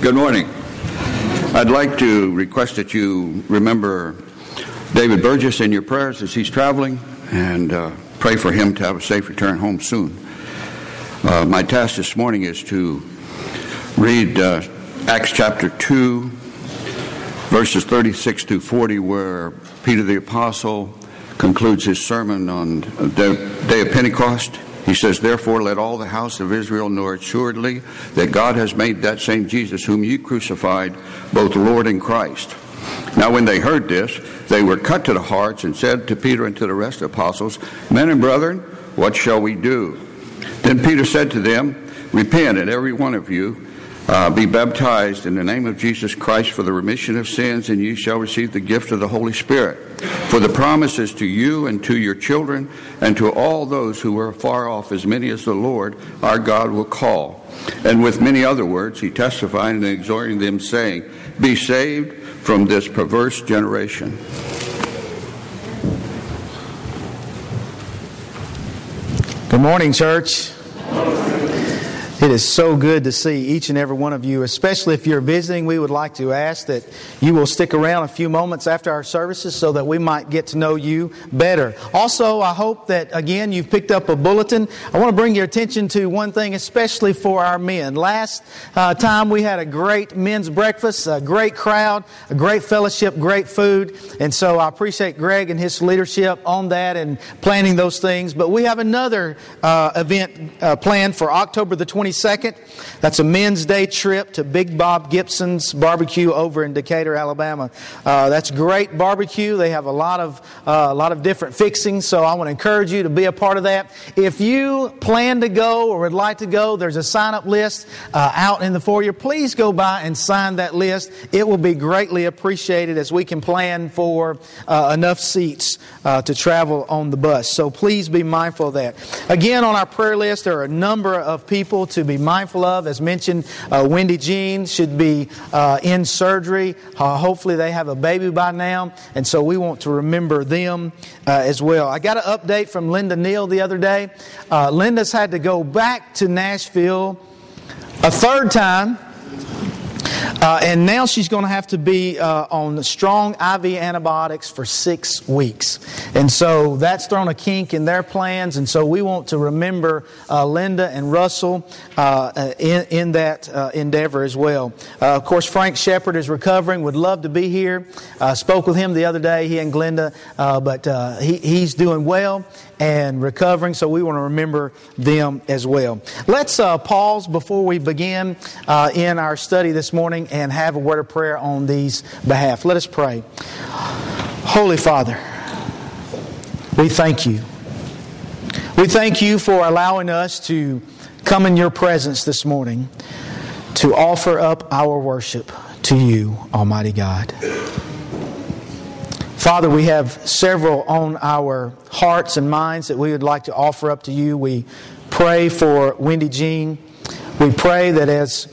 Good morning. I'd like to request that you remember David Burgess in your prayers as he's traveling and uh, pray for him to have a safe return home soon. Uh, my task this morning is to read uh, Acts chapter 2, verses 36 to 40, where Peter the Apostle concludes his sermon on the day of Pentecost. He says, Therefore, let all the house of Israel know assuredly that God has made that same Jesus, whom you crucified, both Lord and Christ. Now, when they heard this, they were cut to the hearts and said to Peter and to the rest of the apostles, Men and brethren, what shall we do? Then Peter said to them, Repent, and every one of you uh, be baptized in the name of Jesus Christ for the remission of sins, and you shall receive the gift of the Holy Spirit. For the promise is to you and to your children and to all those who are far off, as many as the Lord our God will call. And with many other words, he testified and exhorting them, saying, Be saved from this perverse generation. Good morning, church. It is so good to see each and every one of you, especially if you're visiting. We would like to ask that you will stick around a few moments after our services so that we might get to know you better. Also, I hope that, again, you've picked up a bulletin. I want to bring your attention to one thing, especially for our men. Last uh, time we had a great men's breakfast, a great crowd, a great fellowship, great food. And so I appreciate Greg and his leadership on that and planning those things. But we have another uh, event uh, planned for October the 20th. 22nd. That's a men's day trip to Big Bob Gibson's barbecue over in Decatur, Alabama. Uh, that's great barbecue. They have a lot of uh, a lot of different fixings, so I want to encourage you to be a part of that. If you plan to go or would like to go, there's a sign up list uh, out in the foyer. Please go by and sign that list. It will be greatly appreciated as we can plan for uh, enough seats uh, to travel on the bus. So please be mindful of that. Again, on our prayer list, there are a number of people to be mindful of. As mentioned, uh, Wendy Jean should be uh, in surgery. Uh, hopefully, they have a baby by now, and so we want to remember them uh, as well. I got an update from Linda Neal the other day. Uh, Linda's had to go back to Nashville a third time uh, and now she's going to have to be uh, on strong IV antibiotics for six weeks. And so that's thrown a kink in their plans. And so we want to remember uh, Linda and Russell uh, uh, in, in, that uh, endeavor as well. of course, Frank Shepard is recovering, would love to be here. Spoke with him the other day, he and Glenda, but he, he's doing well and recovering, so we want to remember them as well. Let's pause before we begin in our study this morning and have a word of prayer on these behalf. Let us pray. Holy Father, we thank you. We thank you for allowing us to come in your presence this morning to offer up our worship to you, Almighty God. Father, we have several on our hearts and minds that we would like to offer up to you. We pray for Wendy Jean. We pray that as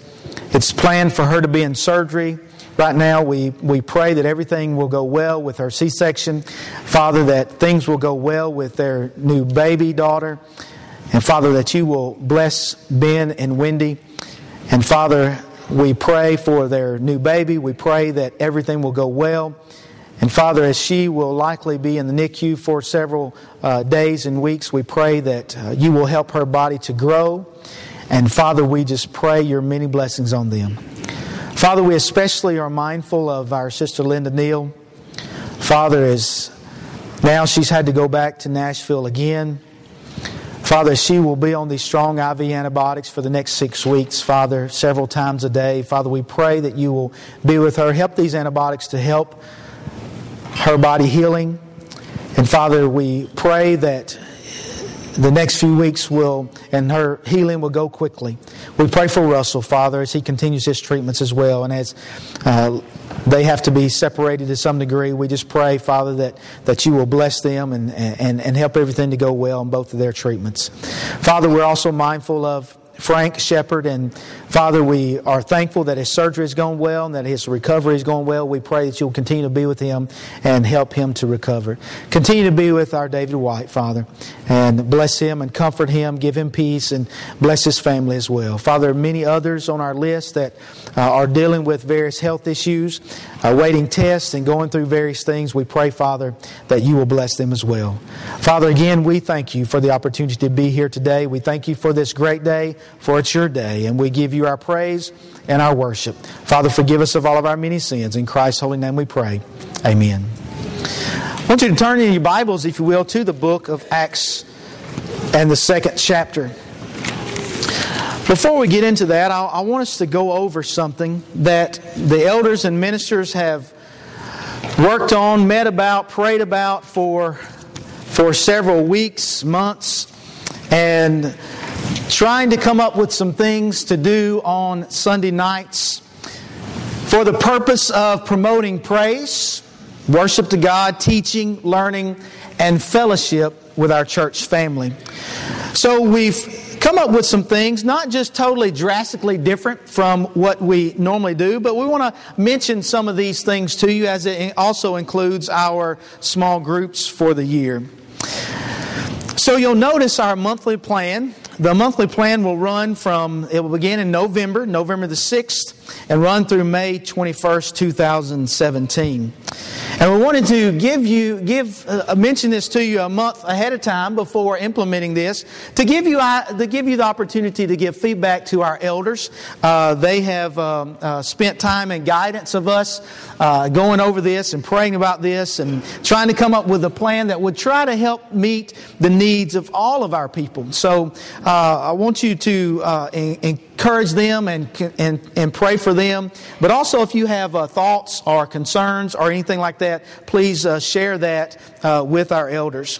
it's planned for her to be in surgery, right now we, we pray that everything will go well with her C section. Father, that things will go well with their new baby daughter. And Father, that you will bless Ben and Wendy. And Father, we pray for their new baby. We pray that everything will go well. And Father, as she will likely be in the NICU for several uh, days and weeks, we pray that uh, you will help her body to grow. And Father, we just pray your many blessings on them. Father, we especially are mindful of our sister Linda Neal. Father, as now she's had to go back to Nashville again. Father, she will be on these strong IV antibiotics for the next six weeks, Father, several times a day. Father, we pray that you will be with her. Help these antibiotics to help her body healing. And Father, we pray that the next few weeks will, and her healing will go quickly. We pray for Russell, Father, as he continues his treatments as well. And as uh, they have to be separated to some degree, we just pray, Father, that, that you will bless them and, and, and help everything to go well in both of their treatments. Father, we're also mindful of Frank Shepard. And Father, we are thankful that his surgery has gone well and that his recovery is going well. We pray that you'll continue to be with him and help him to recover. Continue to be with our David White, Father, and bless him and comfort him, give him peace, and bless his family as well. Father, many others on our list that uh, are dealing with various health issues, awaiting tests, and going through various things. We pray, Father, that you will bless them as well. Father, again, we thank you for the opportunity to be here today. We thank you for this great day, for it's your day, and we give you our praise and our worship. Father, forgive us of all of our many sins. In Christ's holy name we pray. Amen. I want you to turn in your Bibles, if you will, to the book of Acts and the second chapter. Before we get into that, I, I want us to go over something that the elders and ministers have worked on, met about, prayed about for, for several weeks, months, and trying to come up with some things to do on Sunday nights for the purpose of promoting praise, worship to God, teaching, learning, and fellowship with our church family. So we've come up with some things, not just totally drastically different from what we normally do, but we want to mention some of these things to you as it also includes our small groups for the year. So you'll notice our monthly plan. The monthly plan will run from, it will begin in November, November the 6th, and run through May 21st, 2017. And we wanted to give you, give, uh, mention this to you a month ahead of time before implementing this to give you, uh, to give you the opportunity to give feedback to our elders. Uh, they have um, uh, spent time and guidance of us uh, going over this and praying about this and trying to come up with a plan that would try to help meet the needs of all of our people. So uh, I want you to encourage them and, and, and pray for them. But also, if you have thoughts or concerns or anything like that, that, please uh, share that uh, with our elders.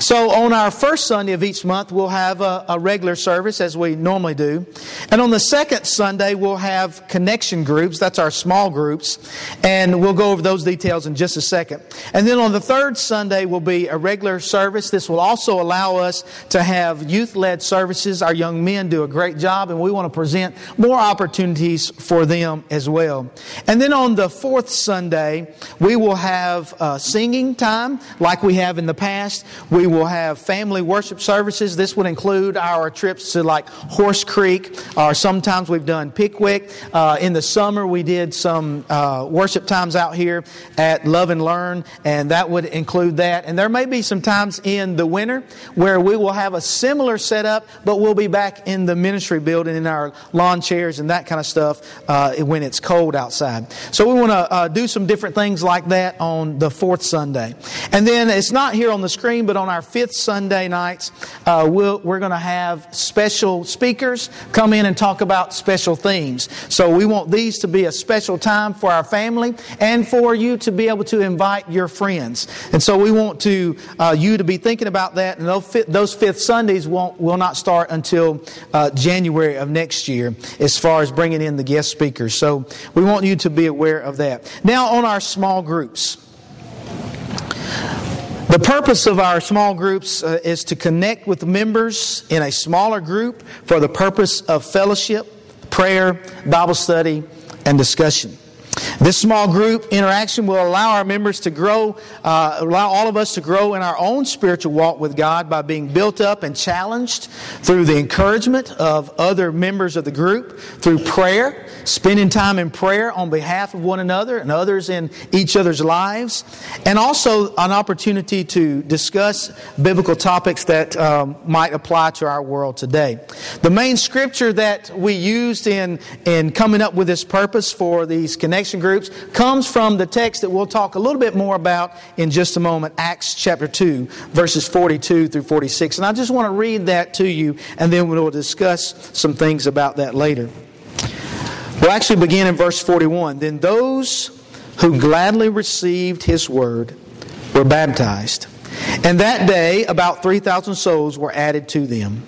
So, on our first Sunday of each month, we'll have a, a, regular service as we normally do. And on the second Sunday, we'll have connection groups. That's our small groups. And we'll go over those details in just a second. And then on the third Sunday will be a regular service. This will also allow us to have youth led services. Our young men do a great job, and we want to present more opportunities for them as well. And then on the fourth Sunday, we will have uh, singing time like we have in the past. We will have family worship services. This would include our trips to like Horse Creek, or sometimes we've done Pickwick. Uh, in the summer, we did some uh, worship times out here at Love and Learn, and that would include that. And there may be some times in the winter where we will have a similar setup, but we'll be back in the ministry building in our lawn chairs and that kind of stuff uh, when it's cold outside. So we want to uh, do some different things like that on the fourth Sunday. And then it's not here on the screen, but on our fifth Sunday nights, uh, we we are going to have special speakers come in and talk about special themes. So we want these to be a special time for our family and for you to be able to invite your friends. And so we want to uh, you to be thinking about that. And those, those fifth Sundays won't will not start until uh, January of next year, as far as bringing in the guest speakers. So we want you to be aware of that. Now on our small groups. The purpose of our small groups uh, is to connect with members in a smaller group for the purpose of fellowship, prayer, Bible study, and discussion. This small group interaction will allow our members to grow, uh, allow all of us to grow in our own spiritual walk with God by being built up and challenged through the encouragement of other members of the group, through prayer, spending time in prayer on behalf of one another and others in each other's lives, and also an opportunity to discuss biblical topics that um, might apply to our world today. The main scripture that we used in, in coming up with this purpose for these connection groups comes from the text that we'll talk a little bit more about in just a moment, Acts chapter 2, verses 42 through 46. And I just want to read that to you, and then we'll discuss some things about that later. We'll actually begin in verse 41. Then those who gladly received his word were baptized. And that day, about 3,000 souls were added to them.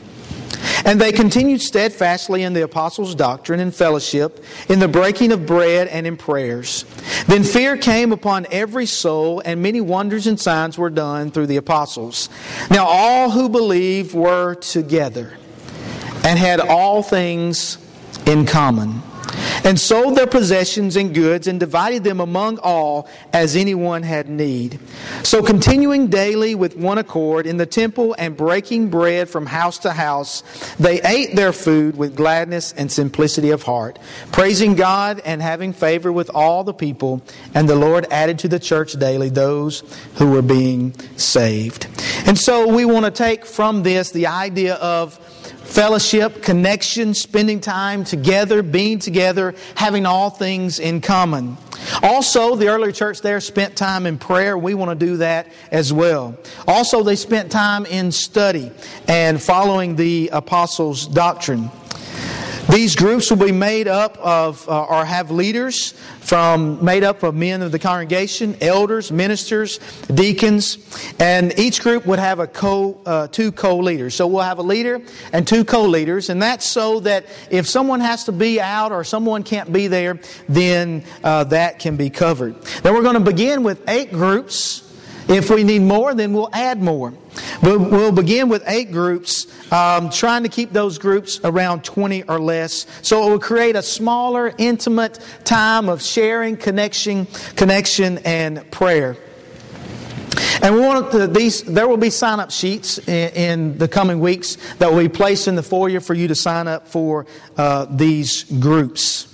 And they continued steadfastly in the apostles' doctrine and fellowship, in the breaking of bread and in prayers. Then fear came upon every soul, and many wonders and signs were done through the apostles. Now all who believed were together and had all things in common and sold their possessions and goods and divided them among all as anyone had need. So continuing daily with one accord in the temple and breaking bread from house to house, they ate their food with gladness and simplicity of heart, praising God and having favor with all the people. And the Lord added to the church daily those who were being saved. And so we want to take from this the idea of fellowship, connection, spending time together, being together, having all things in common. Also, the early church there spent time in prayer. We want to do that as well. Also, they spent time in study and following the apostles' doctrine. These groups will be made up of, uh, or have leaders from, made up of men of the congregation, elders, ministers, deacons, and each group would have a co, uh, two co-leaders. So we'll have a leader and two co-leaders, and that's so that if someone has to be out or someone can't be there, then uh, that can be covered. Then we're going to begin with eight groups. If we need more, then we'll add more. We'll, we'll begin with eight groups, um, trying to keep those groups around 20 or less. So it will create a smaller, intimate time of sharing, connection, connection, and prayer. And we want to, these, there will be sign up sheets in, in, the coming weeks that will be placed in the foyer for you to sign up for uh, these groups.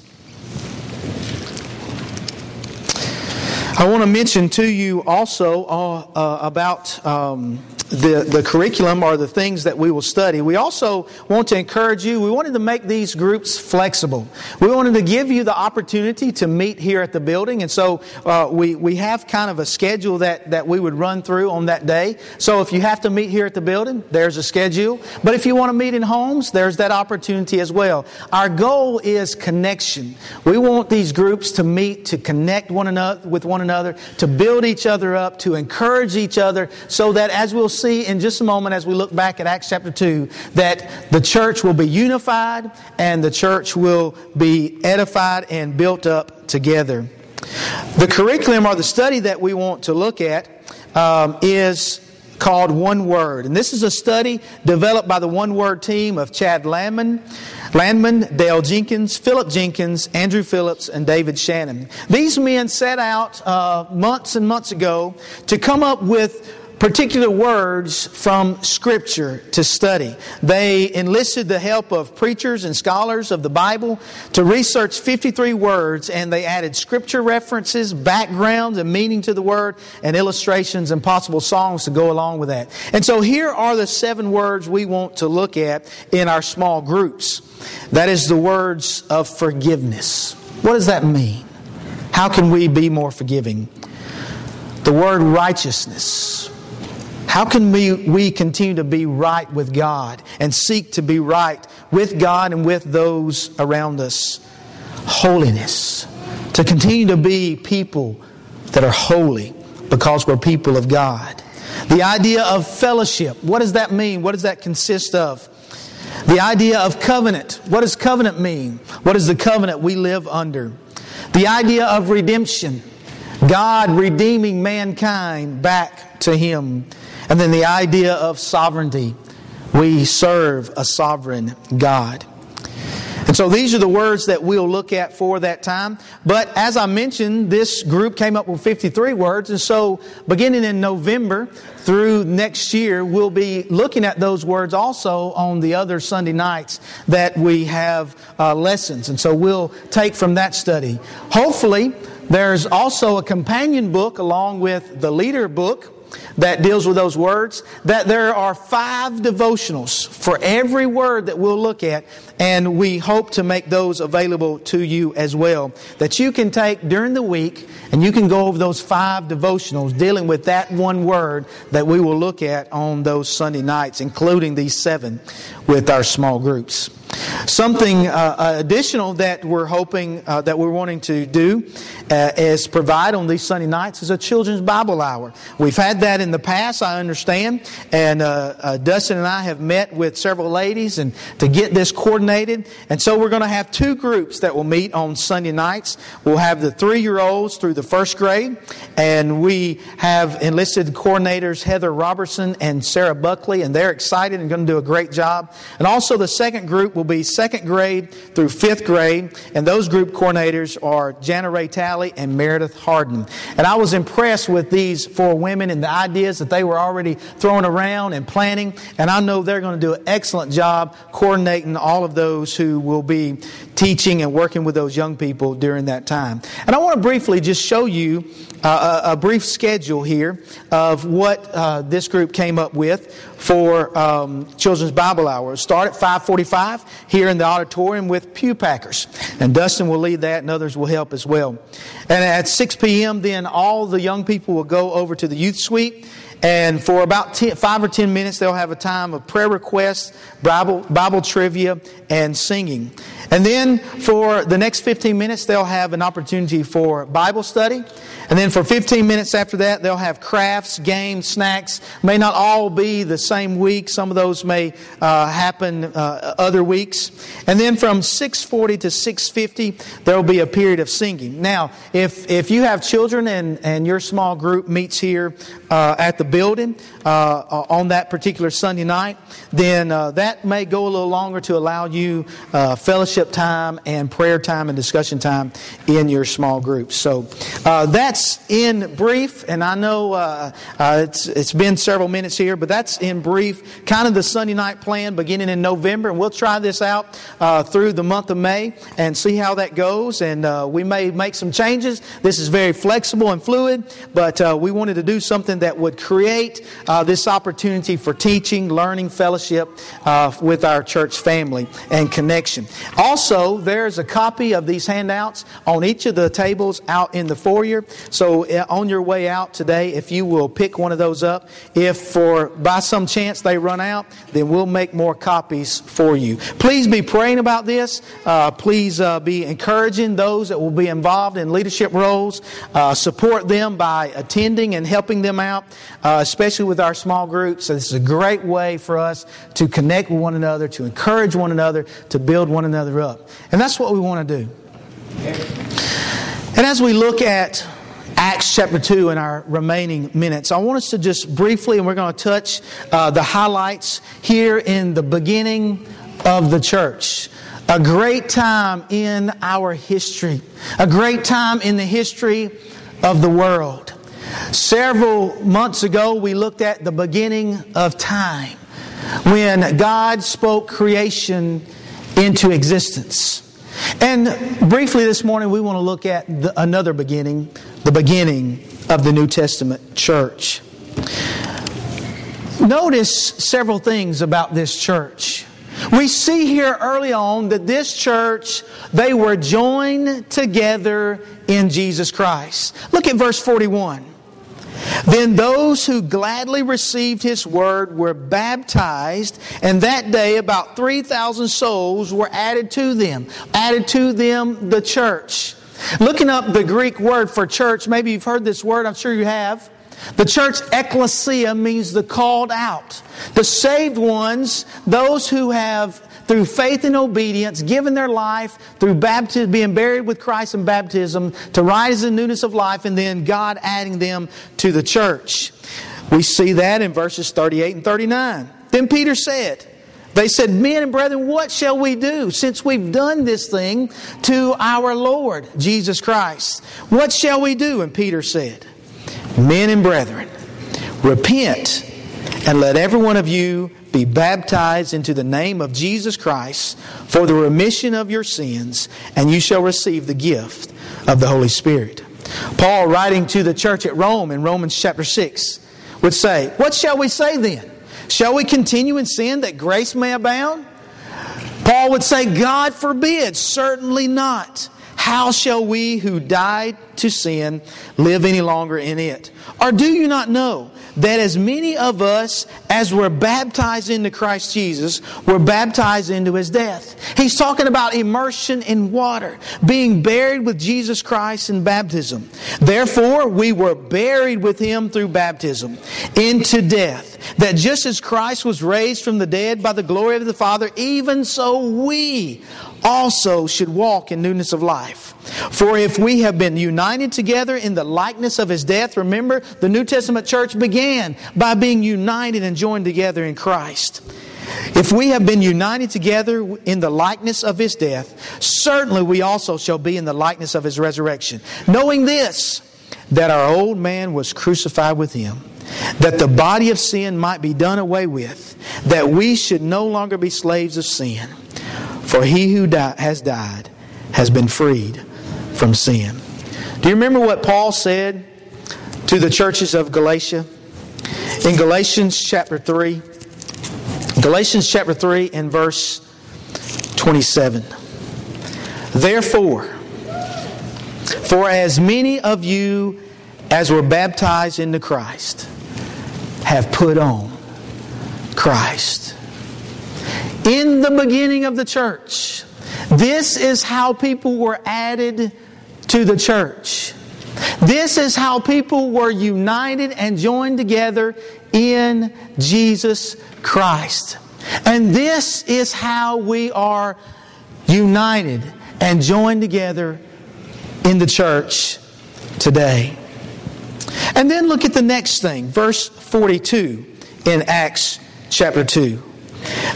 I want to mention to you also uh, uh, about um, the, the curriculum or the things that we will study. We also want to encourage you. We wanted to make these groups flexible. We wanted to give you the opportunity to meet here at the building. And so uh, we, we have kind of a schedule that, that we would run through on that day. So if you have to meet here at the building, there's a schedule. But if you want to meet in homes, there's that opportunity as well. Our goal is connection. We want these groups to meet, to connect one another with one another, to build each other up, to encourage each other, so that as we'll see in just a moment as we look back at Acts chapter 2 that the church will be unified and the church will be edified and built up together. The curriculum or the study that we want to look at um, is called One Word. And this is a study developed by the One Word team of Chad Landman, Landman, Dale Jenkins, Philip Jenkins, Andrew Phillips, and David Shannon. These men set out uh, months and months ago to come up with particular words from Scripture to study. They enlisted the help of preachers and scholars of the Bible to research 53 words, and they added Scripture references, backgrounds, and meaning to the word, and illustrations and possible songs to go along with that. And so here are the seven words we want to look at in our small groups. That is the words of forgiveness. What does that mean? How can we be more forgiving? The word righteousness. How can we, we continue to be right with God and seek to be right with God and with those around us? Holiness. To continue to be people that are holy because we're people of God. The idea of fellowship. What does that mean? What does that consist of? The idea of covenant. What does covenant mean? What is the covenant we live under? The idea of redemption. God redeeming mankind back to Him. And then the idea of sovereignty. We serve a sovereign God. And so these are the words that we'll look at for that time. But as I mentioned, this group came up with 53 words. And so beginning in November through next year, we'll be looking at those words also on the other Sunday nights that we have uh, lessons. And so we'll take from that study. Hopefully, there's also a companion book along with the leader book that deals with those words, that there are five devotionals for every word that we'll look at, and we hope to make those available to you as well. That you can take during the week and you can go over those five devotionals dealing with that one word that we will look at on those Sunday nights, including these seven with our small groups. Something uh, uh, additional that we're hoping uh, that we're wanting to do uh, is provide on these Sunday nights is a children's Bible hour. We've had that in the past, I understand, and uh, uh, Dustin and I have met with several ladies and to get this coordinated. And so we're going to have two groups that will meet on Sunday nights. We'll have the three-year-olds through the first grade, and we have enlisted coordinators Heather Robertson and Sarah Buckley, and they're excited and going to do a great job. And also the second group will be second grade through fifth grade, and those group coordinators are Jana Ray Talley and Meredith Harden. And I was impressed with these four women and the ideas that they were already throwing around and planning, and I know they're going to do an excellent job coordinating all of those who will be teaching and working with those young people during that time. And I want to briefly just show you uh, a, a, brief schedule here of what uh, this group came up with for um, Children's Bible Hour. Start at 5:45 here in the auditorium with pew packers, and Dustin will lead that, and others will help as well. And at 6 p.m., then all the young people will go over to the youth suite. And for about 10, five or ten minutes, they'll have a time of prayer requests, Bible, Bible trivia, and singing. And then for the next 15 minutes, they'll have an opportunity for Bible study. And then for 15 minutes after that, they'll have crafts, games, snacks. May not all be the same week. Some of those may uh, happen uh, other weeks. And then from 640 to 650, there will be a period of singing. Now, if, if you have children and, and your small group meets here uh, at the building uh, on that particular Sunday night, then uh, that may go a little longer to allow you uh, time and prayer time and discussion time in your small groups. So that's that's in brief, and I know uh, uh, it's, it's been several minutes here, but that's in brief kind of the Sunday night plan beginning in November. And we'll try this out uh, through the month of May and see how that goes. And uh, we may make some changes. This is very flexible and fluid, but uh, we wanted to do something that would create uh, this opportunity for teaching, learning, fellowship with our church family and connection. Also, there's a copy of these handouts on each of the tables out in the foyer. So uh, on your way out today, if you will pick one of those up, if for by some chance they run out, then we'll make more copies for you. Please be praying about this. Uh, please uh, be encouraging those that will be involved in leadership roles. Uh, support them by attending and helping them out, uh, especially with our small groups. So this is a great way for us to connect with one another, to encourage one another, to build one another up. And that's what we want to do. And as we look at Acts chapter 2 in our remaining minutes. I want us to just briefly, and we're going to touch uh, the highlights here in the beginning of the church. A great time in our history, a great time in the history of the world. Several months ago, we looked at the beginning of time when God spoke creation into existence. And briefly this morning, we want to look at the, another beginning, the beginning of the New Testament church. Notice several things about this church. We see here early on that this church, they were joined together in Jesus Christ. Look at verse 41. Then those who gladly received his word were baptized, and that day about 3,000 souls were added to them, added to them the church. Looking up the Greek word for church, maybe you've heard this word, I'm sure you have. The church ecclesia means the called out. The saved ones, those who have, through faith and obedience, given their life through baptism, being buried with Christ in baptism, to rise in newness of life, and then God adding them to the church. We see that in verses 38 and 39. Then Peter said, they said, Men and brethren, what shall we do since we've done this thing to our Lord Jesus Christ? What shall we do? And Peter said, Men and brethren, repent and let every one of you be baptized into the name of Jesus Christ for the remission of your sins, and you shall receive the gift of the Holy Spirit. Paul, writing to the church at Rome in Romans chapter 6, would say, What shall we say then? Shall we continue in sin that grace may abound? Paul would say, God forbid, certainly not. how shall we who died to sin live any longer in it? Or do you not know that as many of us as were baptized into Christ Jesus were baptized into his death? He's talking about immersion in water, being buried with Jesus Christ in baptism. Therefore, we were buried with him through baptism into death, that just as Christ was raised from the dead by the glory of the Father, even so we also should walk in newness of life. For if we have been united together in the likeness of his death, remember the New Testament church began by being united and joined together in Christ. If we have been united together in the likeness of his death, certainly we also shall be in the likeness of his resurrection. Knowing this, that our old man was crucified with him, that the body of sin might be done away with, that we should no longer be slaves of sin. For he who has died has been freed from sin. Do you remember what Paul said to the churches of Galatia? In Galatians chapter 3, Galatians chapter 3 and verse 27. Therefore, for as many of you as were baptized into Christ have put on Christ in the beginning of the church. This is how people were added to the church. This is how people were united and joined together in Jesus Christ. And this is how we are united and joined together in the church today. And then look at the next thing, verse 42 in Acts chapter 2.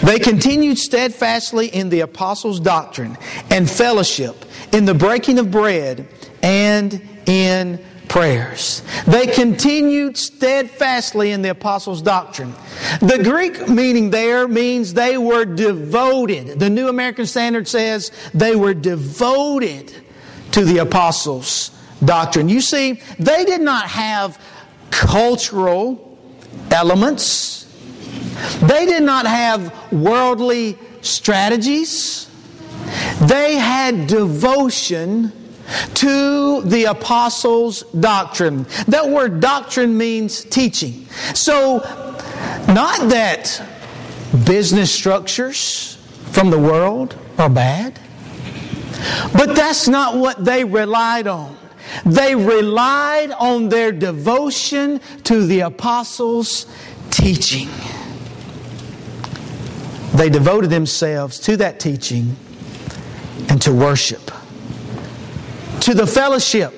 They continued steadfastly in the apostles' doctrine and fellowship, in the breaking of bread, and in prayers. They continued steadfastly in the apostles' doctrine. The Greek meaning there means they were devoted. The New American Standard says they were devoted to the apostles' doctrine. You see, they did not have cultural elements they did not have worldly strategies. They had devotion to the apostles' doctrine. That word doctrine means teaching. So, not that business structures from the world are bad, but that's not what they relied on. They relied on their devotion to the apostles' teaching. They devoted themselves to that teaching and to worship, to the fellowship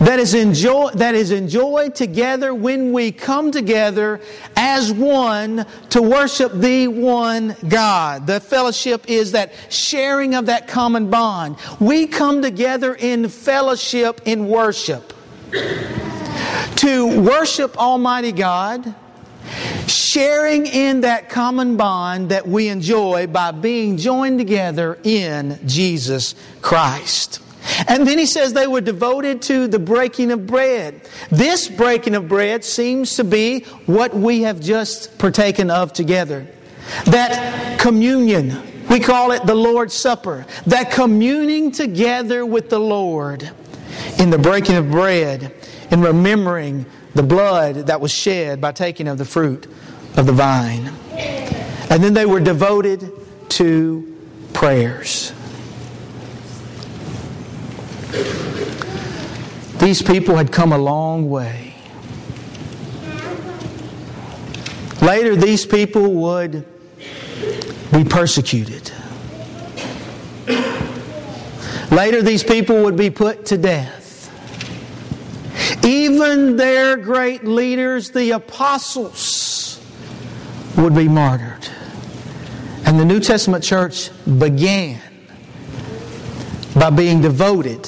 that is, enjoy, that is enjoyed together when we come together as one to worship the one God. The fellowship is that sharing of that common bond. We come together in fellowship in worship to worship Almighty God sharing in that common bond that we enjoy by being joined together in Jesus Christ. And then he says they were devoted to the breaking of bread. This breaking of bread seems to be what we have just partaken of together. That communion, we call it the Lord's Supper. That communing together with the Lord in the breaking of bread, in remembering the blood that was shed by taking of the fruit of the vine. And then they were devoted to prayers. These people had come a long way. Later, these people would be persecuted. Later, these people would be put to death. Even their great leaders, the apostles, would be martyred. And the New Testament church began by being devoted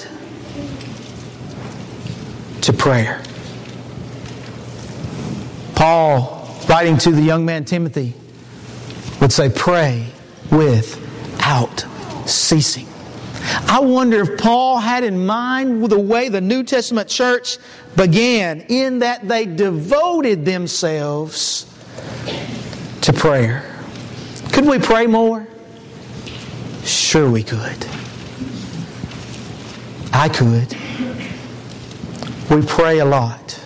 to prayer. Paul, writing to the young man Timothy, would say, Pray without ceasing. I wonder if Paul had in mind the way the New Testament church began, in that they devoted themselves to prayer. Could we pray more? Sure, we could. I could. We pray a lot.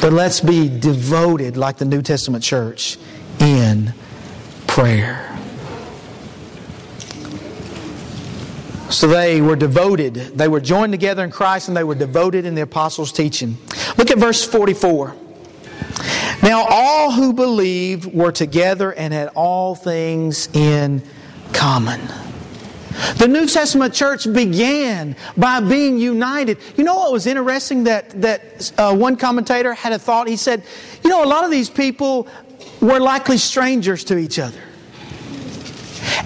But let's be devoted, like the New Testament church, in prayer. So they were devoted. They were joined together in Christ and they were devoted in the apostles' teaching. Look at verse 44. Now, all who believed were together and had all things in common. The New Testament church began by being united. You know what was interesting? That, that uh, one commentator had a thought. He said, You know, a lot of these people were likely strangers to each other.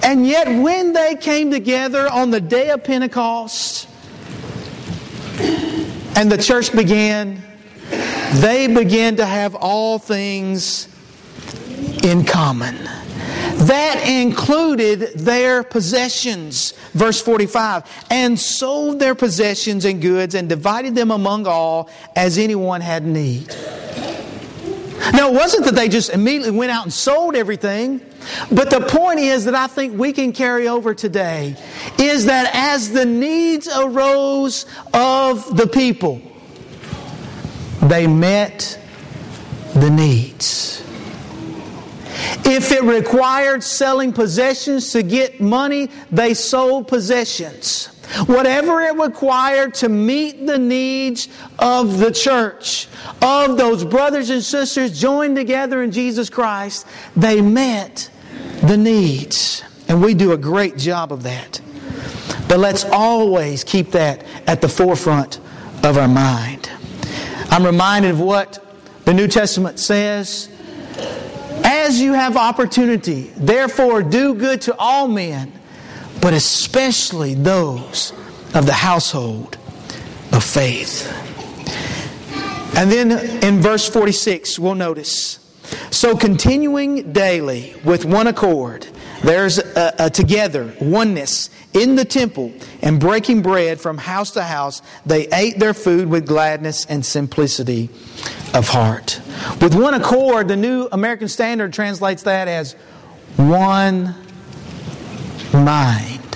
And yet, when they came together on the day of Pentecost and the church began, they began to have all things in common. That included their possessions. Verse 45 and sold their possessions and goods and divided them among all as anyone had need. Now, it wasn't that they just immediately went out and sold everything, but the point is that I think we can carry over today is that as the needs arose of the people, they met the needs. If it required selling possessions to get money, they sold possessions. Whatever it required to meet the needs of the church, of those brothers and sisters joined together in Jesus Christ, they met the needs. And we do a great job of that. But let's always keep that at the forefront of our mind. I'm reminded of what the New Testament says. As you have opportunity, therefore do good to all men, but especially those of the household of faith. And then in verse 46, we'll notice so continuing daily with one accord, there's a, a, together oneness in the temple and breaking bread from house to house, they ate their food with gladness and simplicity of heart. With one accord, the New American Standard translates that as one mind.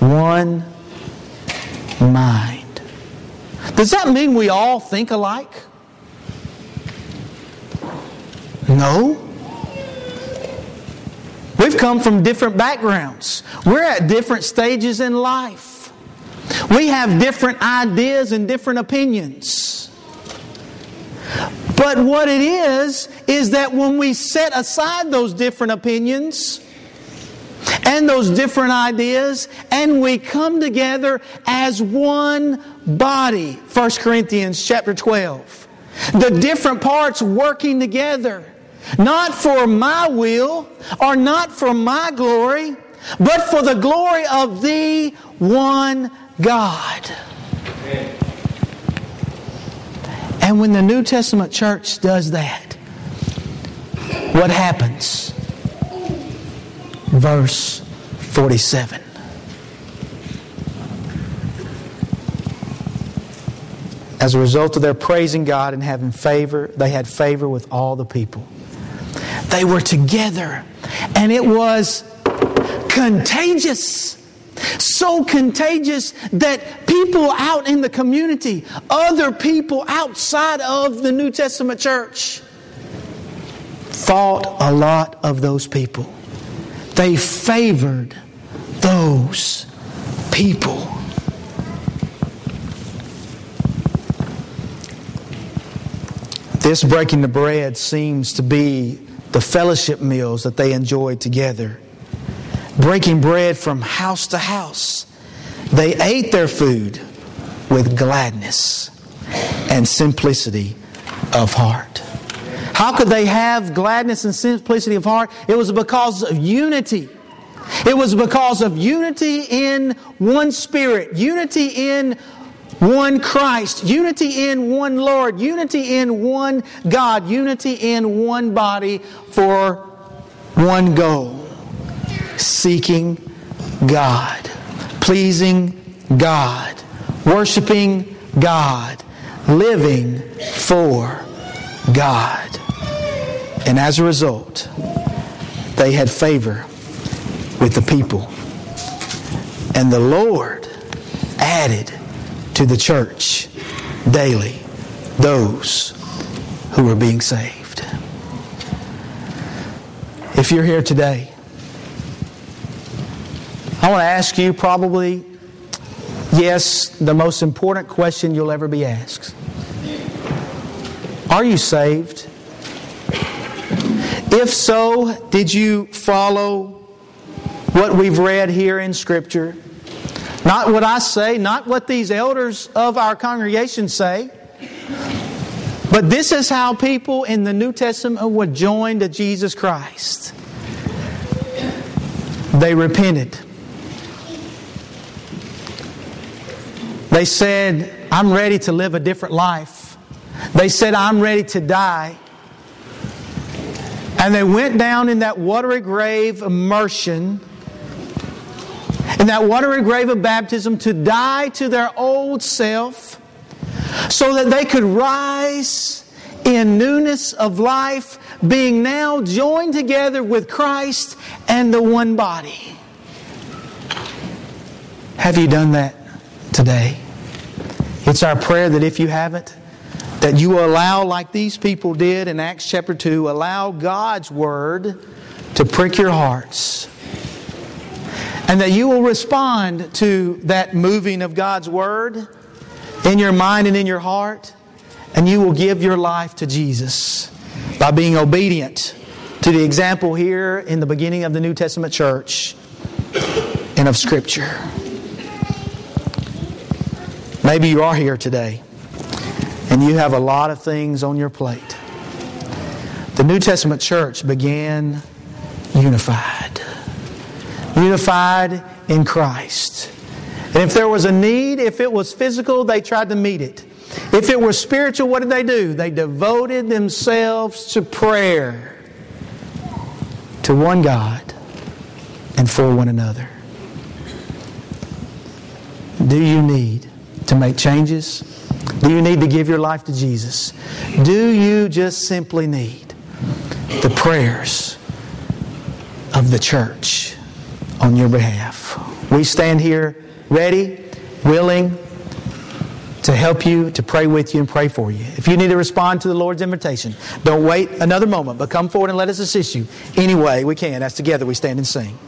One mind. Does that mean we all think alike? No. We've come from different backgrounds. We're at different stages in life. We have different ideas and different opinions. But what it is, is that when we set aside those different opinions and those different ideas and we come together as one body, 1 Corinthians chapter 12. The different parts working together not for my will or not for my glory, but for the glory of the one God. And when the New Testament church does that, what happens? Verse 47. As a result of their praising God and having favor, they had favor with all the people. They were together. And it was contagious. So contagious that people out in the community, other people outside of the New Testament church, thought a lot of those people. They favored those people. This breaking the bread seems to be the fellowship meals that they enjoyed together, breaking bread from house to house. They ate their food with gladness and simplicity of heart. How could they have gladness and simplicity of heart? It was because of unity. It was because of unity in one spirit, unity in one Christ, unity in one Lord, unity in one God, unity in one body for one goal seeking God, pleasing God, worshiping God, living for God. And as a result, they had favor with the people. And the Lord added to the church daily those who are being saved. If you're here today, I want to ask you probably, yes, the most important question you'll ever be asked. Are you saved? If so, did you follow what we've read here in Scripture? Not what I say, not what these elders of our congregation say, but this is how people in the New Testament were joined to Jesus Christ. They repented. They said, I'm ready to live a different life. They said, I'm ready to die. And they went down in that watery grave immersion, in that watery grave of baptism, to die to their old self so that they could rise in newness of life, being now joined together with Christ and the one body. Have you done that today? It's our prayer that if you haven't, that you allow, like these people did in Acts chapter 2, allow God's Word to prick your hearts. And that you will respond to that moving of God's Word in your mind and in your heart. And you will give your life to Jesus by being obedient to the example here in the beginning of the New Testament church and of Scripture. Maybe you are here today and you have a lot of things on your plate. The New Testament church began unified, unified in Christ. And if there was a need, if it was physical, they tried to meet it. If it was spiritual, what did they do? They devoted themselves to prayer to one God and for one another. Do you need to make changes? Do you need to give your life to Jesus? Do you just simply need the prayers of the church on your behalf? We stand here ready, willing to help you, to pray with you, and pray for you. If you need to respond to the Lord's invitation, don't wait another moment, but come forward and let us assist you any way we can as together we stand and sing.